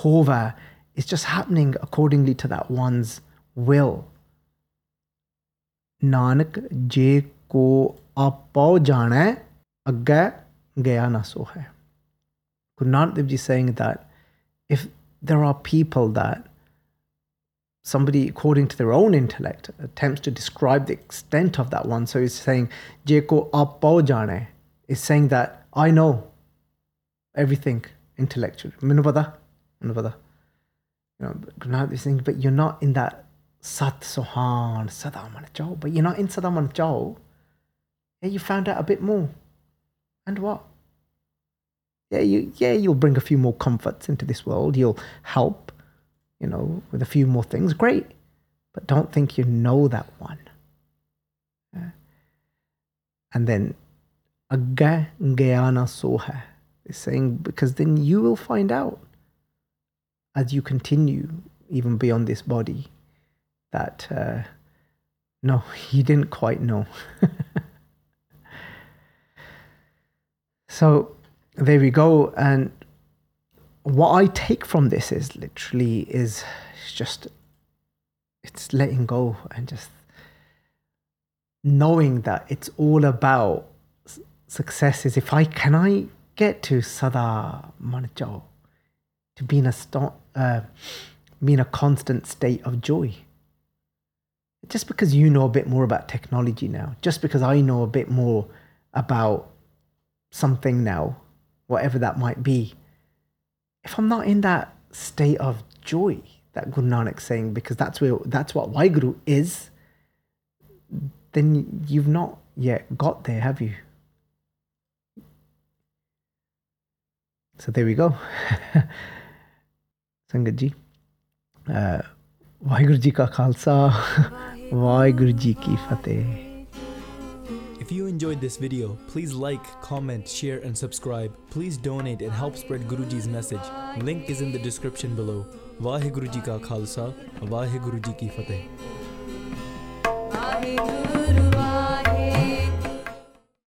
hova is just happening accordingly to that one's will Nanak ਜੇ ਕੋ ਆਪੋ ਜਾਣੈ ਅੱਗੇ ਗਿਆ ਨਾ ਸੋ ਹੈ Guru Nanak Dev Ji is saying that if there are people that somebody according to their own intellect attempts to describe the extent of that one so he's saying je ko apo jane is saying that i know everything intellectually ਮੈਨੂੰ ਪਤਾ ਮੈਨੂੰ ਪਤਾ you know Dev is saying but you're not in that sat sohan sadaman chao but you're not in sadaman chao yeah you found out a bit more. And what? Yeah you yeah you'll bring a few more comforts into this world. You'll help you know with a few more things. Great. But don't think you know that one. Yeah. and then agga gyana soha is saying because then you will find out as you continue even beyond this body that uh, no you didn't quite know. So there we go and what I take from this is literally is just it's letting go and just knowing that it's all about success is if I can I get to sada manjao to be in a sto- uh, be in a constant state of joy just because you know a bit more about technology now just because I know a bit more about something now whatever that might be if I'm not in that state of joy that Guru Nanak's saying because that's where that's what Waheguru is then you've not yet got there, have you? So there we go. ਸੰਗਤ ਜੀ ਅਹ ਵਾਹਿਗੁਰੂ ਜੀ ਕਾ ਖਾਲਸਾ ਵਾਹਿਗੁਰੂ ਜੀ ਕੀ ਫਤਿਹ If you enjoyed this video, please like, comment, share, and subscribe. Please donate and help spread Guruji's message. Link is in the description below. Vaheguru Ji Ka Khalsa, Vaheguru Ji Ki Fateh. Waheguru